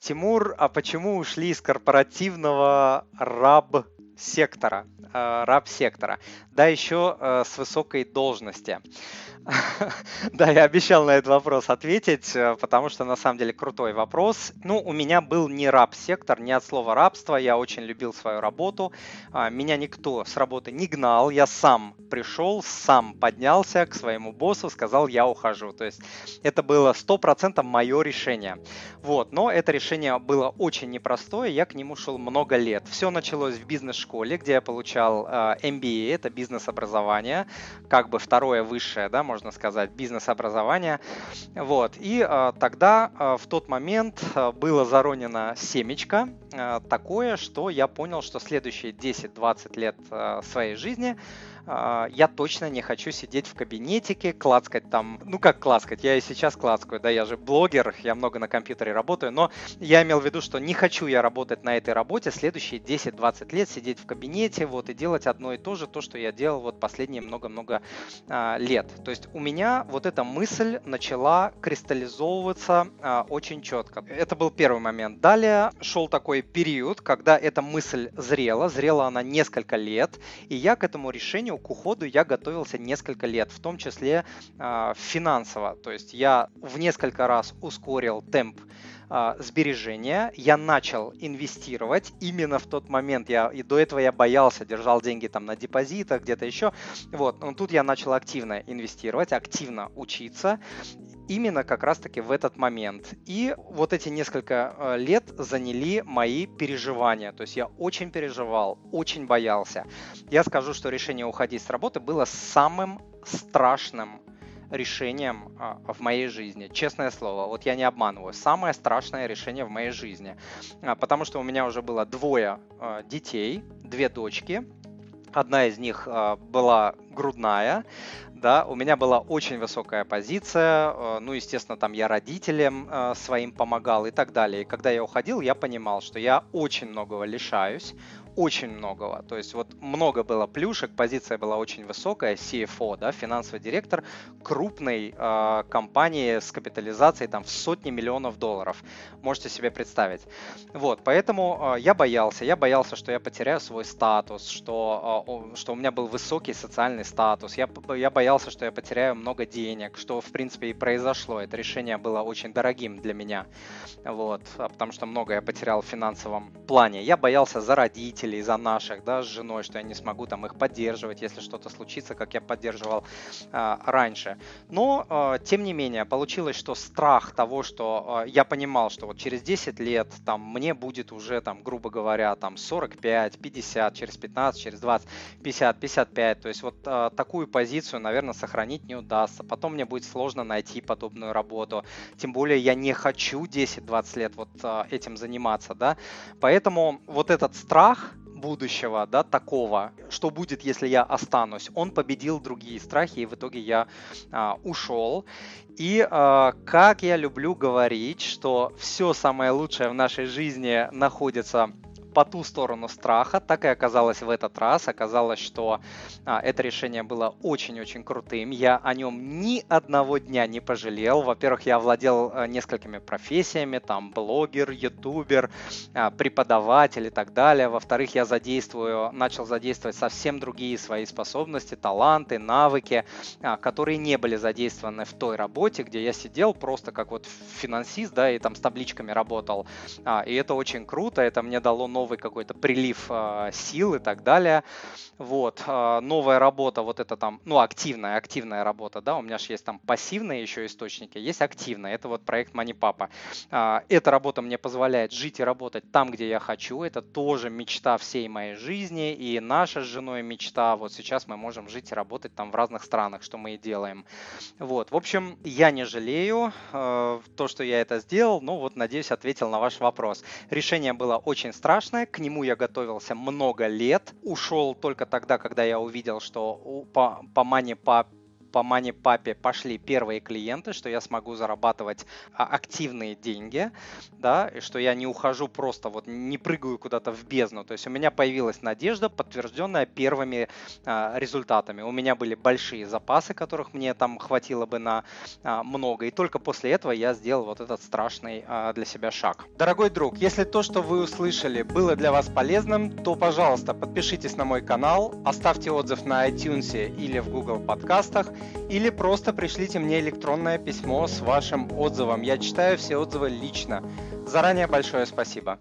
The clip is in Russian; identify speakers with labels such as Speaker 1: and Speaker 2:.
Speaker 1: Тимур, а почему ушли из корпоративного раб сектора, э, раб сектора, да еще э, с высокой должности. Да, я обещал на этот вопрос ответить, э, потому что на самом деле крутой вопрос. Ну, у меня был не раб-сектор, не от слова рабство. Я очень любил свою работу. А, меня никто с работы не гнал. Я сам пришел, сам поднялся к своему боссу, сказал, я ухожу. То есть это было 100% мое решение. Вот, но это решение было очень непростое, я к нему шел много лет. Все началось в бизнес-школе, где я получал э, MBA, это бизнес-образование, как бы второе высшее, да, можно сказать, бизнес-образование. Вот. И э, тогда, э, в тот момент, было заронено семечко такое, что я понял, что следующие 10-20 лет своей жизни а, я точно не хочу сидеть в кабинетике, клацкать там, ну как клацкать, я и сейчас клацкаю, да, я же блогер, я много на компьютере работаю, но я имел в виду, что не хочу я работать на этой работе следующие 10-20 лет, сидеть в кабинете, вот, и делать одно и то же, то, что я делал вот последние много-много а, лет. То есть у меня вот эта мысль начала кристаллизовываться а, очень четко. Это был первый момент. Далее шел такой период, когда эта мысль зрела, зрела она несколько лет, и я к этому решению к уходу я готовился несколько лет, в том числе э, финансово. То есть я в несколько раз ускорил темп э, сбережения, я начал инвестировать. Именно в тот момент я и до этого я боялся, держал деньги там на депозитах, где-то еще. Вот, но тут я начал активно инвестировать, активно учиться именно как раз-таки в этот момент. И вот эти несколько э, лет заняли мои переживания. То есть я очень переживал, очень боялся. Я скажу, что решение уходить с работы было самым страшным решением а, в моей жизни. Честное слово, вот я не обманываю. Самое страшное решение в моей жизни. А, потому что у меня уже было двое а, детей, две дочки. Одна из них была грудная, да, у меня была очень высокая позиция, э, ну, естественно, там я родителям э, своим помогал и так далее. И когда я уходил, я понимал, что я очень многого лишаюсь, очень многого. То есть вот много было плюшек, позиция была очень высокая, CFO, да, финансовый директор крупной э, компании с капитализацией там в сотни миллионов долларов. Можете себе представить. Вот, поэтому э, я боялся, я боялся, что я потеряю свой статус, что, э, что у меня был высокий социальный статус, я, я боялся, что я потеряю много денег, что в принципе и произошло. Это решение было очень дорогим для меня, вот, потому что много я потерял в финансовом плане. Я боялся за родителей, за наших, да, с женой, что я не смогу там их поддерживать, если что-то случится, как я поддерживал э, раньше. Но, э, тем не менее, получилось, что страх того, что э, я понимал, что вот через 10 лет там мне будет уже там, грубо говоря, там 45, 50, через 15, через 20, 50, 55, то есть вот э, такую позицию, наверное, сохранить не удастся. Потом мне будет сложно найти подобную работу, тем более я не хочу 10-20 лет вот э, этим заниматься, да, поэтому вот этот страх, будущего, да, такого, что будет, если я останусь. Он победил другие страхи, и в итоге я а, ушел. И а, как я люблю говорить, что все самое лучшее в нашей жизни находится по ту сторону страха. Так и оказалось в этот раз. Оказалось, что а, это решение было очень-очень крутым. Я о нем ни одного дня не пожалел. Во-первых, я владел а, несколькими профессиями, там блогер, ютубер, а, преподаватель и так далее. Во-вторых, я задействую, начал задействовать совсем другие свои способности, таланты, навыки, а, которые не были задействованы в той работе, где я сидел просто как вот финансист, да, и там с табличками работал. А, и это очень круто, это мне дало новый новый какой-то прилив э, сил и так далее. Вот, э, новая работа, вот это там, ну, активная, активная работа, да, у меня же есть там пассивные еще источники, есть активная, это вот проект Манипапа. Эта работа мне позволяет жить и работать там, где я хочу, это тоже мечта всей моей жизни, и наша с женой мечта, вот сейчас мы можем жить и работать там в разных странах, что мы и делаем. Вот, в общем, я не жалею э, то, что я это сделал, ну вот, надеюсь, ответил на ваш вопрос. Решение было очень страшное, страшное, к нему я готовился много лет, ушел только тогда, когда я увидел, что по, по мане по по мани папе пошли первые клиенты, что я смогу зарабатывать а, активные деньги, да, и что я не ухожу просто вот не прыгаю куда-то в бездну. То есть у меня появилась надежда, подтвержденная первыми а, результатами. У меня были большие запасы, которых мне там хватило бы на а, много. И только после этого я сделал вот этот страшный для себя шаг. Дорогой друг, если то, что вы услышали, было для вас полезным, то, пожалуйста, подпишитесь на мой канал, оставьте отзыв на iTunes или в Google подкастах, или просто пришлите мне электронное письмо с вашим отзывом. Я читаю все отзывы лично. Заранее большое спасибо.